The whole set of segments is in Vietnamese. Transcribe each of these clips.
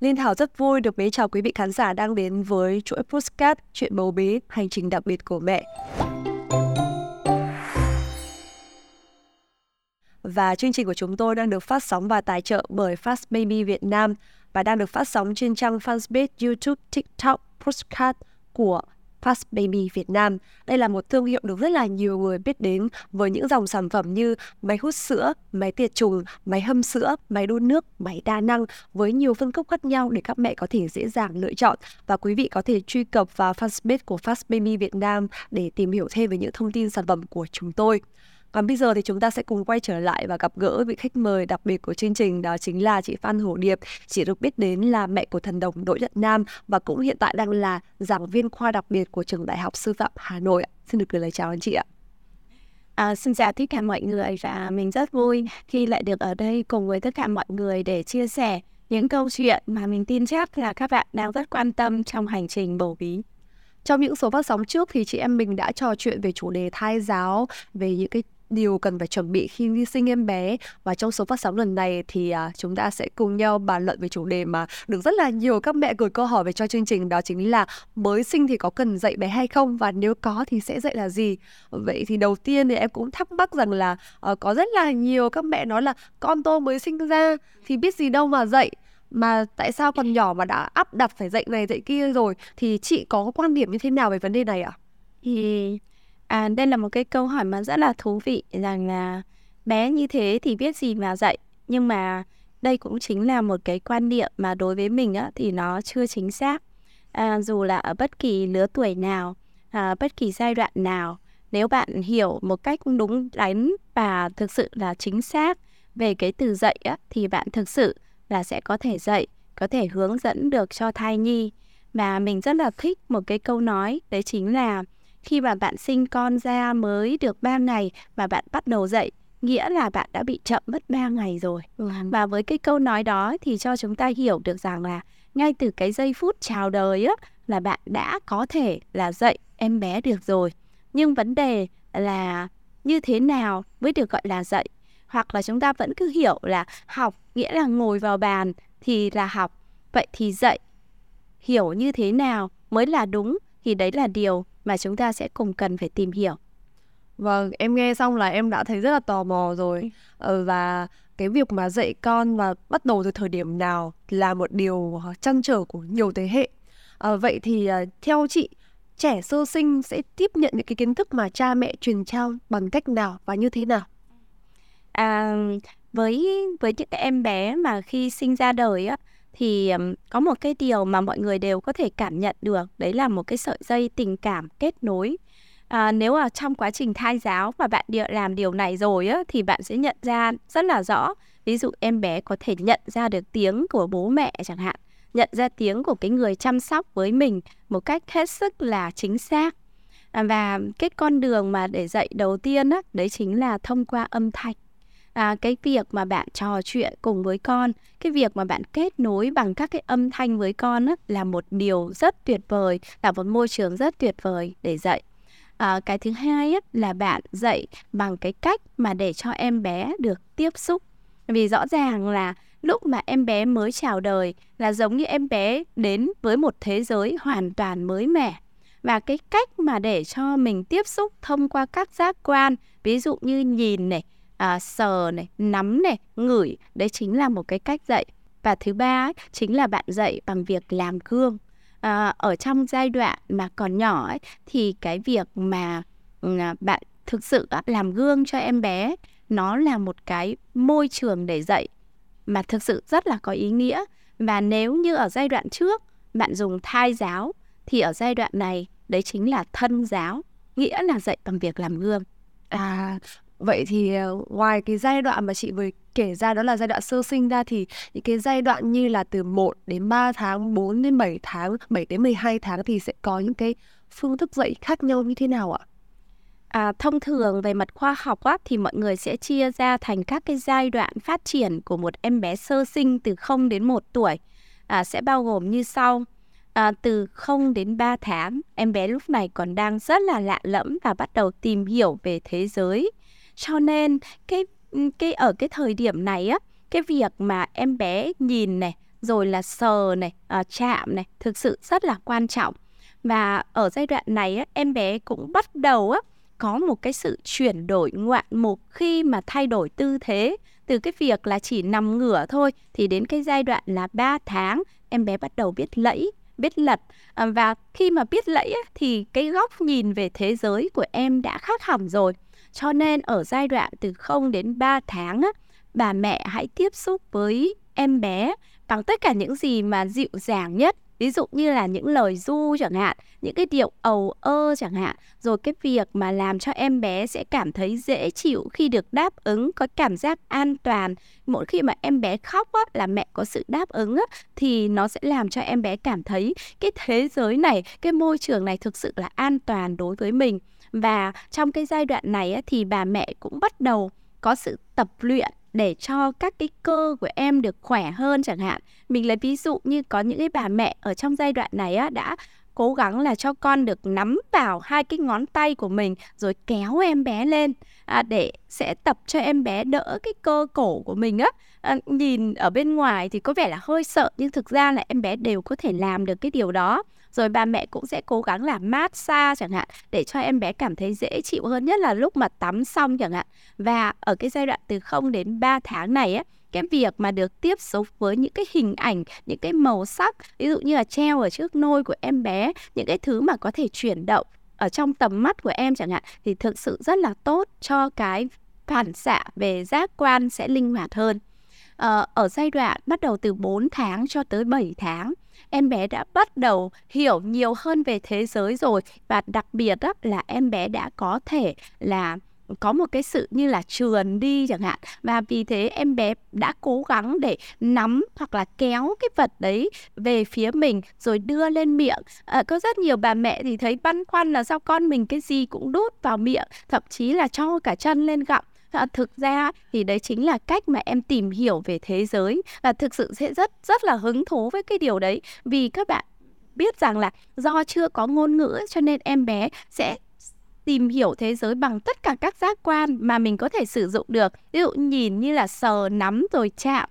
Liên Thảo rất vui được mến chào quý vị khán giả đang đến với chuỗi postcard Chuyện bầu bí, hành trình đặc biệt của mẹ. Và chương trình của chúng tôi đang được phát sóng và tài trợ bởi Fast Baby Việt Nam và đang được phát sóng trên trang fanpage YouTube, TikTok, postcard của Fast Baby Việt Nam. Đây là một thương hiệu được rất là nhiều người biết đến với những dòng sản phẩm như máy hút sữa, máy tiệt trùng, máy hâm sữa, máy đun nước, máy đa năng với nhiều phân khúc khác nhau để các mẹ có thể dễ dàng lựa chọn. Và quý vị có thể truy cập vào fanpage của Fast Baby Việt Nam để tìm hiểu thêm về những thông tin sản phẩm của chúng tôi. Còn bây giờ thì chúng ta sẽ cùng quay trở lại và gặp gỡ vị khách mời đặc biệt của chương trình đó chính là chị Phan Hổ Điệp. Chị được biết đến là mẹ của thần đồng Đỗ Nhật Nam và cũng hiện tại đang là giảng viên khoa đặc biệt của trường Đại học Sư phạm Hà Nội. Xin được gửi lời chào anh chị ạ. À, xin chào tất cả mọi người và mình rất vui khi lại được ở đây cùng với tất cả mọi người để chia sẻ những câu chuyện mà mình tin chắc là các bạn đang rất quan tâm trong hành trình bầu bí. Trong những số phát sóng trước thì chị em mình đã trò chuyện về chủ đề thai giáo, về những cái điều cần phải chuẩn bị khi đi sinh em bé và trong số phát sóng lần này thì à, chúng ta sẽ cùng nhau bàn luận về chủ đề mà được rất là nhiều các mẹ gửi câu hỏi về cho chương trình đó chính là mới sinh thì có cần dạy bé hay không và nếu có thì sẽ dạy là gì vậy thì đầu tiên thì em cũng thắc mắc rằng là à, có rất là nhiều các mẹ nói là con tôi mới sinh ra thì biết gì đâu mà dạy mà tại sao còn nhỏ mà đã áp đặt phải dạy này dạy kia rồi thì chị có quan điểm như thế nào về vấn đề này ạ? À? Thì À, đây là một cái câu hỏi mà rất là thú vị rằng là bé như thế thì biết gì mà dạy. Nhưng mà đây cũng chính là một cái quan niệm mà đối với mình á, thì nó chưa chính xác. À, dù là ở bất kỳ lứa tuổi nào à, bất kỳ giai đoạn nào nếu bạn hiểu một cách đúng đắn và thực sự là chính xác về cái từ dạy á, thì bạn thực sự là sẽ có thể dạy có thể hướng dẫn được cho thai nhi. Và mình rất là thích một cái câu nói đấy chính là khi mà bạn sinh con ra mới được 3 ngày và bạn bắt đầu dậy nghĩa là bạn đã bị chậm mất 3 ngày rồi. Ừ. Và với cái câu nói đó thì cho chúng ta hiểu được rằng là ngay từ cái giây phút chào đời á là bạn đã có thể là dạy em bé được rồi. Nhưng vấn đề là như thế nào mới được gọi là dạy? Hoặc là chúng ta vẫn cứ hiểu là học nghĩa là ngồi vào bàn thì là học. Vậy thì dạy hiểu như thế nào mới là đúng thì đấy là điều mà chúng ta sẽ cùng cần phải tìm hiểu. Vâng, em nghe xong là em đã thấy rất là tò mò rồi ờ, và cái việc mà dạy con và bắt đầu từ thời điểm nào là một điều chăn trở của nhiều thế hệ. À, vậy thì theo chị, trẻ sơ sinh sẽ tiếp nhận những cái kiến thức mà cha mẹ truyền trao bằng cách nào và như thế nào? À, với với những em bé mà khi sinh ra đời á thì có một cái điều mà mọi người đều có thể cảm nhận được đấy là một cái sợi dây tình cảm kết nối. À, nếu ở trong quá trình thai giáo mà bạn làm điều này rồi á thì bạn sẽ nhận ra rất là rõ. Ví dụ em bé có thể nhận ra được tiếng của bố mẹ chẳng hạn nhận ra tiếng của cái người chăm sóc với mình một cách hết sức là chính xác. À, và cái con đường mà để dạy đầu tiên á đấy chính là thông qua âm thanh à, cái việc mà bạn trò chuyện cùng với con cái việc mà bạn kết nối bằng các cái âm thanh với con á, là một điều rất tuyệt vời là một môi trường rất tuyệt vời để dạy. À, cái thứ hai á, là bạn dạy bằng cái cách mà để cho em bé được tiếp xúc. Vì rõ ràng là lúc mà em bé mới chào đời là giống như em bé đến với một thế giới hoàn toàn mới mẻ. Và cái cách mà để cho mình tiếp xúc thông qua các giác quan ví dụ như nhìn này à, sờ này nắm này ngửi. Đấy chính là một cái cách dạy. Và thứ ba ấy, chính là bạn dạy bằng việc làm gương. À, ở trong giai đoạn mà còn nhỏ ấy, thì cái việc mà ừ, à, bạn thực sự làm gương cho em bé nó là một cái môi trường để dạy mà thực sự rất là có ý nghĩa. Và nếu như ở giai đoạn trước bạn dùng thai giáo thì ở giai đoạn này đấy chính là thân giáo nghĩa là dạy bằng việc làm gương. À Vậy thì ờ, ngoài cái giai đoạn mà chị vừa kể ra đó là giai đoạn sơ sinh ra thì những cái giai đoạn như là từ 1 đến 3 tháng, 4 đến 7 tháng, 7 đến 12 tháng thì sẽ có những cái phương thức dạy khác nhau như thế nào ạ? À, thông thường về mặt khoa học á, thì mọi người sẽ chia ra thành các cái giai đoạn phát triển của một em bé sơ sinh từ 0 đến 1 tuổi à, sẽ bao gồm như sau. À, từ 0 đến 3 tháng, em bé lúc này còn đang rất là lạ lẫm và bắt đầu tìm hiểu về thế giới cho nên cái cái ở cái thời điểm này á cái việc mà em bé nhìn này rồi là sờ này à, chạm này thực sự rất là quan trọng. Và ở giai đoạn này á, em bé cũng bắt đầu á, có một cái sự chuyển đổi ngoạn mục khi mà thay đổi tư thế. Từ cái việc là chỉ nằm ngửa thôi thì đến cái giai đoạn là 3 tháng em bé bắt đầu biết lẫy biết lật. Và khi mà biết lẫy thì cái góc nhìn về thế giới của em đã khác hẳn rồi cho nên ở giai đoạn từ 0 đến 3 tháng á, bà mẹ hãy tiếp xúc với em bé bằng tất cả những gì mà dịu dàng nhất. Ví dụ như là những lời du chẳng hạn những cái điệu ầu ơ chẳng hạn. Rồi cái việc mà làm cho em bé sẽ cảm thấy dễ chịu khi được đáp ứng có cảm giác an toàn. Mỗi khi mà em bé khóc á, là mẹ có sự đáp ứng á, thì nó sẽ làm cho em bé cảm thấy cái thế giới này cái môi trường này thực sự là an toàn đối với mình và trong cái giai đoạn này á, thì bà mẹ cũng bắt đầu có sự tập luyện để cho các cái cơ của em được khỏe hơn chẳng hạn. Mình lấy ví dụ như có những cái bà mẹ ở trong giai đoạn này á đã cố gắng là cho con được nắm vào hai cái ngón tay của mình rồi kéo em bé lên à, để sẽ tập cho em bé đỡ cái cơ cổ của mình á. À, nhìn ở bên ngoài thì có vẻ là hơi sợ nhưng thực ra là em bé đều có thể làm được cái điều đó rồi bà mẹ cũng sẽ cố gắng làm massage chẳng hạn để cho em bé cảm thấy dễ chịu hơn nhất là lúc mà tắm xong chẳng hạn. Và ở cái giai đoạn từ 0 đến 3 tháng này á cái việc mà được tiếp xúc với những cái hình ảnh những cái màu sắc ví dụ như là treo ở trước nôi của em bé những cái thứ mà có thể chuyển động ở trong tầm mắt của em chẳng hạn thì thực sự rất là tốt cho cái phản xạ về giác quan sẽ linh hoạt hơn. Ờ, ở giai đoạn bắt đầu từ 4 tháng cho tới 7 tháng em bé đã bắt đầu hiểu nhiều hơn về thế giới rồi. Và đặc biệt đó là em bé đã có thể là có một cái sự như là trườn đi chẳng hạn. Và vì thế em bé đã cố gắng để nắm hoặc là kéo cái vật đấy về phía mình rồi đưa lên miệng. À, có rất nhiều bà mẹ thì thấy băn khoăn là sao con mình cái gì cũng đút vào miệng thậm chí là cho cả chân lên gặm. À, thực ra thì đấy chính là cách mà em tìm hiểu về thế giới. Và thực sự sẽ rất rất là hứng thú với cái điều đấy. Vì các bạn biết rằng là do chưa có ngôn ngữ cho nên em bé sẽ tìm hiểu thế giới bằng tất cả các giác quan mà mình có thể sử dụng được. Ví dụ nhìn như là sờ nắm rồi chạm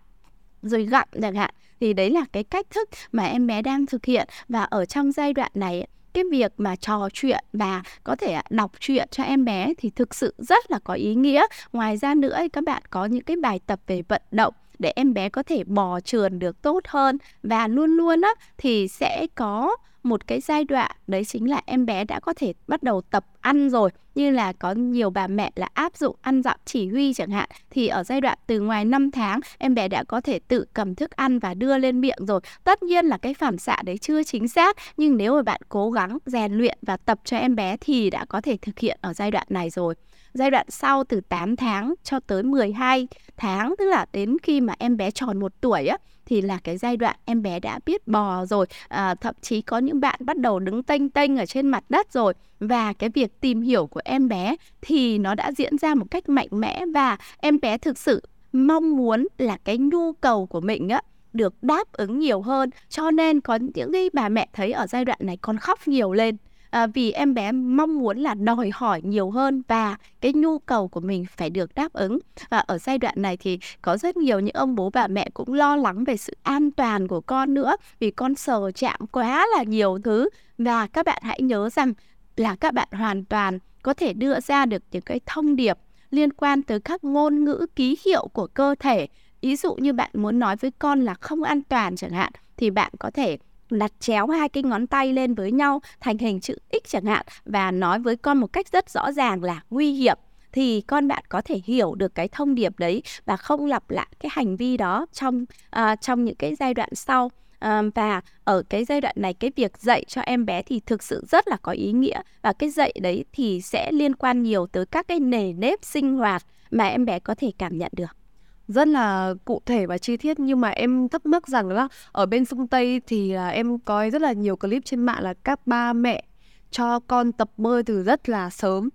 rồi gặm chẳng hạn. Thì đấy là cái cách thức mà em bé đang thực hiện. Và ở trong giai đoạn này cái việc mà trò chuyện và có thể đọc truyện cho em bé thì thực sự rất là có ý nghĩa. Ngoài ra nữa các bạn có những cái bài tập về vận động để em bé có thể bò trườn được tốt hơn. Và luôn luôn á, thì sẽ có một cái giai đoạn, đấy chính là em bé đã có thể bắt đầu tập ăn rồi. Như là có nhiều bà mẹ là áp dụng ăn dặm chỉ huy chẳng hạn. Thì ở giai đoạn từ ngoài 5 tháng, em bé đã có thể tự cầm thức ăn và đưa lên miệng rồi. Tất nhiên là cái phản xạ đấy chưa chính xác, nhưng nếu mà bạn cố gắng rèn luyện và tập cho em bé thì đã có thể thực hiện ở giai đoạn này rồi. Giai đoạn sau từ 8 tháng cho tới 12 tháng, tức là đến khi mà em bé tròn một tuổi á thì là cái giai đoạn em bé đã biết bò rồi à, thậm chí có những bạn bắt đầu đứng tênh tênh ở trên mặt đất rồi. Và cái việc tìm hiểu của em bé thì nó đã diễn ra một cách mạnh mẽ và em bé thực sự mong muốn là cái nhu cầu của mình á được đáp ứng nhiều hơn. Cho nên có những cái bà mẹ thấy ở giai đoạn này con khóc nhiều lên à, vì em bé mong muốn là đòi hỏi nhiều hơn và cái nhu cầu của mình phải được đáp ứng. Và ở giai đoạn này thì có rất nhiều những ông bố bà mẹ cũng lo lắng về sự an toàn của con nữa vì con sờ chạm quá là nhiều thứ. Và các bạn hãy nhớ rằng là các bạn hoàn toàn có thể đưa ra được những cái thông điệp liên quan tới các ngôn ngữ ký hiệu của cơ thể. Ví dụ như bạn muốn nói với con là không an toàn chẳng hạn thì bạn có thể đặt chéo hai cái ngón tay lên với nhau thành hình chữ X chẳng hạn và nói với con một cách rất rõ ràng là nguy hiểm thì con bạn có thể hiểu được cái thông điệp đấy và không lặp lại cái hành vi đó trong uh, trong những cái giai đoạn sau. Uh, và ở cái giai đoạn này cái việc dạy cho em bé thì thực sự rất là có ý nghĩa và cái dạy đấy thì sẽ liên quan nhiều tới các cái nề nếp sinh hoạt mà em bé có thể cảm nhận được rất là cụ thể và chi tiết nhưng mà em thắc mắc rằng là ở bên phương Tây thì là em có rất là nhiều clip trên mạng là các ba mẹ cho con tập bơi từ rất là sớm.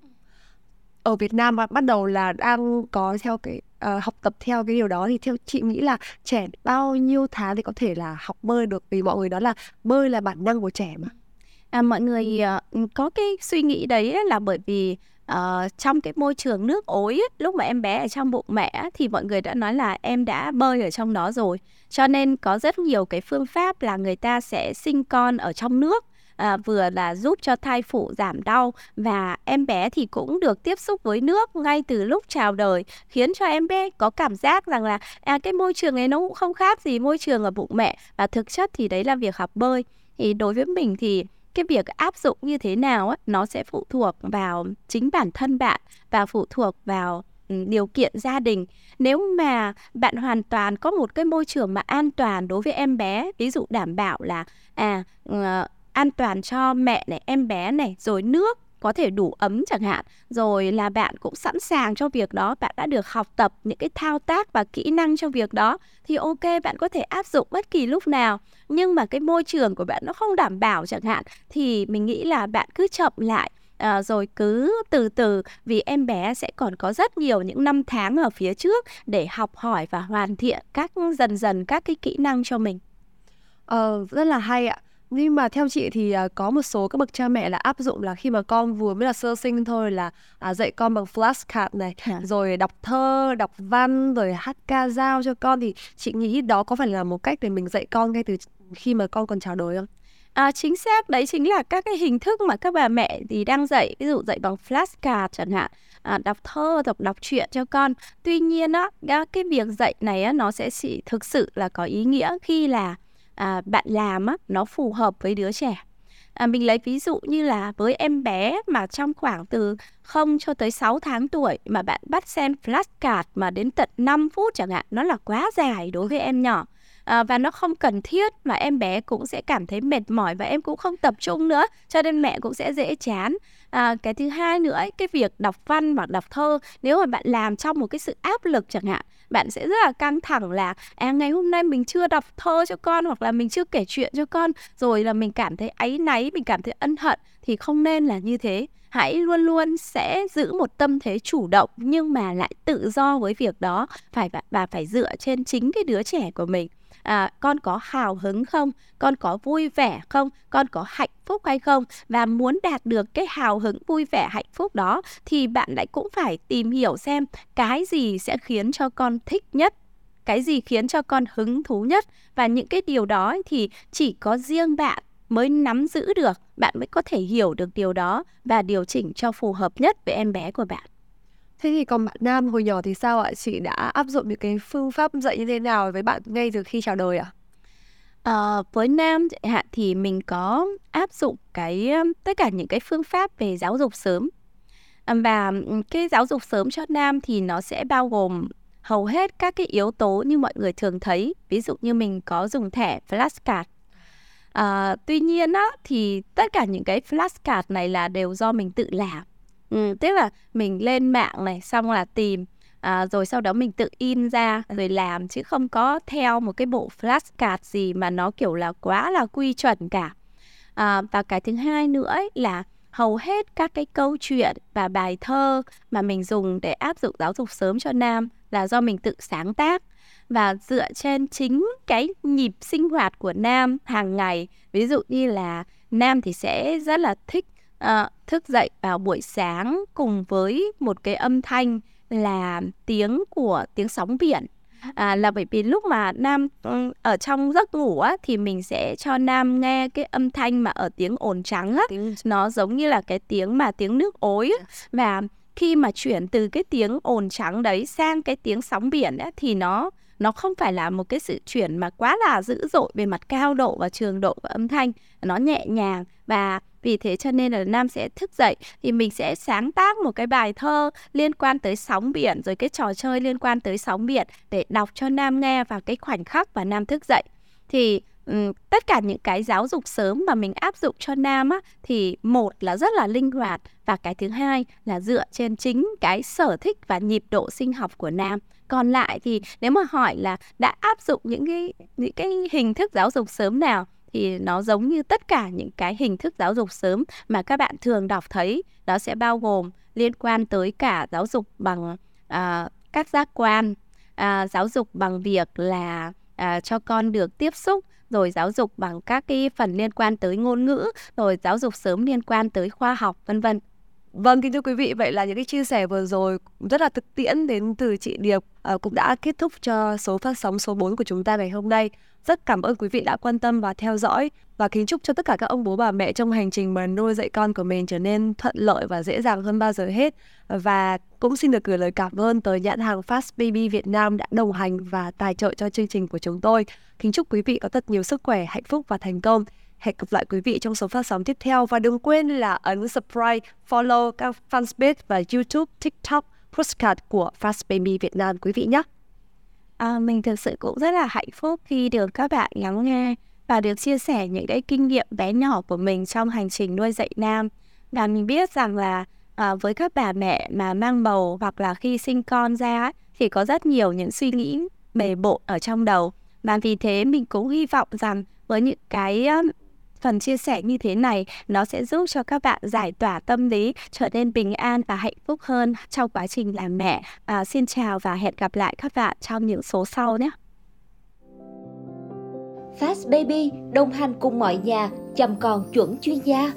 Ở Việt Nam bắt đầu là đang có theo cái uh, học tập theo cái điều đó thì theo chị nghĩ là trẻ bao nhiêu tháng thì có thể là học bơi được? Vì mọi người đó là bơi là bản năng của trẻ mà. À, mọi người uh, có cái suy nghĩ đấy là bởi vì uh, trong cái môi trường nước ối ấy, lúc mà em bé ở trong bụng mẹ thì mọi người đã nói là em đã bơi ở trong đó rồi. Cho nên có rất nhiều cái phương pháp là người ta sẽ sinh con ở trong nước à, vừa là giúp cho thai phụ giảm đau. Và em bé thì cũng được tiếp xúc với nước ngay từ lúc chào đời khiến cho em bé có cảm giác rằng là à, cái môi trường ấy nó cũng không khác gì môi trường ở bụng mẹ. Và thực chất thì đấy là việc học bơi. Thì đối với mình thì cái việc áp dụng như thế nào á nó sẽ phụ thuộc vào chính bản thân bạn và phụ thuộc vào ừ, điều kiện gia đình. Nếu mà bạn hoàn toàn có một cái môi trường mà an toàn đối với em bé ví dụ đảm bảo là à uh, an toàn cho mẹ này em bé này rồi nước có thể đủ ấm chẳng hạn. Rồi là bạn cũng sẵn sàng cho việc đó bạn đã được học tập những cái thao tác và kỹ năng cho việc đó thì ok bạn có thể áp dụng bất kỳ lúc nào. Nhưng mà cái môi trường của bạn nó không đảm bảo chẳng hạn thì mình nghĩ là bạn cứ chậm lại. À, rồi cứ từ từ vì em bé sẽ còn có rất nhiều những năm tháng ở phía trước để học hỏi và hoàn thiện các dần dần các cái kỹ năng cho mình. Ờ, rất là hay ạ nhưng mà theo chị thì uh, có một số các bậc cha mẹ là áp dụng là khi mà con vừa mới là sơ sinh thôi là uh, dạy con bằng flashcard này rồi đọc thơ đọc văn rồi hát ca dao cho con. Thì chị nghĩ đó có phải là một cách để mình dạy con ngay từ khi mà con còn chào đời không? À, chính xác. Đấy chính là các cái hình thức mà các bà mẹ thì đang dạy. Ví dụ dạy bằng flashcard chẳng hạn. À, đọc thơ đọc đọc truyện cho con. Tuy nhiên á cái việc dạy này á, nó sẽ chỉ thực sự là có ý nghĩa khi là à, bạn làm á, nó phù hợp với đứa trẻ. À, mình lấy ví dụ như là với em bé mà trong khoảng từ 0 cho tới 6 tháng tuổi mà bạn bắt xem flashcard mà đến tận 5 phút chẳng hạn nó là quá dài đối với em nhỏ. À, và nó không cần thiết mà em bé cũng sẽ cảm thấy mệt mỏi và em cũng không tập trung nữa cho nên mẹ cũng sẽ dễ chán. À, cái thứ hai nữa ấy, cái việc đọc văn hoặc đọc thơ nếu mà bạn làm trong một cái sự áp lực chẳng hạn bạn sẽ rất là căng thẳng là à ngày hôm nay mình chưa đọc thơ cho con, hoặc là mình chưa kể chuyện cho con, rồi là mình cảm thấy áy náy, mình cảm thấy ân hận thì không nên là như thế. Hãy luôn luôn sẽ giữ một tâm thế chủ động nhưng mà lại tự do với việc đó. Phải và phải dựa trên chính cái đứa trẻ của mình. À, con có hào hứng không? Con có vui vẻ không? Con có hạnh phúc hay không? Và muốn đạt được cái hào hứng vui vẻ hạnh phúc đó thì bạn lại cũng phải tìm hiểu xem cái gì sẽ khiến cho con thích nhất cái gì khiến cho con hứng thú nhất. Và những cái điều đó thì chỉ có riêng bạn mới nắm giữ được bạn mới có thể hiểu được điều đó và điều chỉnh cho phù hợp nhất với em bé của bạn Thế thì còn bạn nam hồi nhỏ thì sao ạ? Chị đã áp dụng những cái phương pháp dạy như thế nào với bạn ngay từ khi chào đời ạ? À, với nam hạn thì mình có áp dụng cái tất cả những cái phương pháp về giáo dục sớm và cái giáo dục sớm cho nam thì nó sẽ bao gồm hầu hết các cái yếu tố như mọi người thường thấy ví dụ như mình có dùng thẻ flashcard à, tuy nhiên á thì tất cả những cái flashcard này là đều do mình tự làm. Ừ, tức là mình lên mạng này xong là tìm à, rồi sau đó mình tự in ra rồi làm chứ không có theo một cái bộ flashcard gì mà nó kiểu là quá là quy chuẩn cả. À, và cái thứ hai nữa ấy là hầu hết các cái câu chuyện và bài thơ mà mình dùng để áp dụng giáo dục sớm cho nam là do mình tự sáng tác và dựa trên chính cái nhịp sinh hoạt của nam hàng ngày ví dụ như là nam thì sẽ rất là thích uh, thức dậy vào buổi sáng cùng với một cái âm thanh là tiếng của tiếng sóng biển. À, là bởi vì lúc mà nam ừ, ở trong giấc ngủ á thì mình sẽ cho nam nghe cái âm thanh mà ở tiếng ồn trắng á. Nó giống như là cái tiếng mà tiếng nước ối á. và khi mà chuyển từ cái tiếng ồn trắng đấy sang cái tiếng sóng biển á thì nó nó không phải là một cái sự chuyển mà quá là dữ dội về mặt cao độ và trường độ và âm thanh. Nó nhẹ nhàng và vì thế cho nên là nam sẽ thức dậy thì mình sẽ sáng tác một cái bài thơ liên quan tới sóng biển rồi cái trò chơi liên quan tới sóng biển để đọc cho nam nghe vào cái khoảnh khắc và nam thức dậy. Thì um, tất cả những cái giáo dục sớm mà mình áp dụng cho nam á thì một là rất là linh hoạt và cái thứ hai là dựa trên chính cái sở thích và nhịp độ sinh học của nam còn lại thì nếu mà hỏi là đã áp dụng những cái những cái hình thức giáo dục sớm nào thì nó giống như tất cả những cái hình thức giáo dục sớm mà các bạn thường đọc thấy. Đó sẽ bao gồm liên quan tới cả giáo dục bằng à, các giác quan à, giáo dục bằng việc là à, cho con được tiếp xúc rồi giáo dục bằng các cái phần liên quan tới ngôn ngữ rồi giáo dục sớm liên quan tới khoa học vân vân. Vâng, kính thưa quý vị, vậy là những cái chia sẻ vừa rồi rất là thực tiễn đến từ chị Điệp à, cũng đã kết thúc cho số phát sóng số 4 của chúng ta ngày hôm nay. Rất cảm ơn quý vị đã quan tâm và theo dõi và kính chúc cho tất cả các ông bố bà mẹ trong hành trình mà nuôi dạy con của mình trở nên thuận lợi và dễ dàng hơn bao giờ hết. Và cũng xin được gửi lời cảm ơn tới nhãn hàng Fast Baby Việt Nam đã đồng hành và tài trợ cho chương trình của chúng tôi. Kính chúc quý vị có thật nhiều sức khỏe, hạnh phúc và thành công. Hẹn gặp lại quý vị trong số phát sóng tiếp theo và đừng quên là ấn subscribe, follow các fanpage và YouTube, TikTok, postcard của Fast Baby Việt Nam quý vị nhé. À, mình thực sự cũng rất là hạnh phúc khi được các bạn lắng nghe và được chia sẻ những cái kinh nghiệm bé nhỏ của mình trong hành trình nuôi dạy Nam. Và mình biết rằng là à, với các bà mẹ mà mang bầu hoặc là khi sinh con ra thì có rất nhiều những suy nghĩ bề bộn ở trong đầu. Và vì thế mình cũng hy vọng rằng với những cái phần chia sẻ như thế này nó sẽ giúp cho các bạn giải tỏa tâm lý trở nên bình an và hạnh phúc hơn trong quá trình làm mẹ à, xin chào và hẹn gặp lại các bạn trong những số sau nhé Fast Baby đồng hành cùng mọi nhà chăm con chuẩn chuyên gia.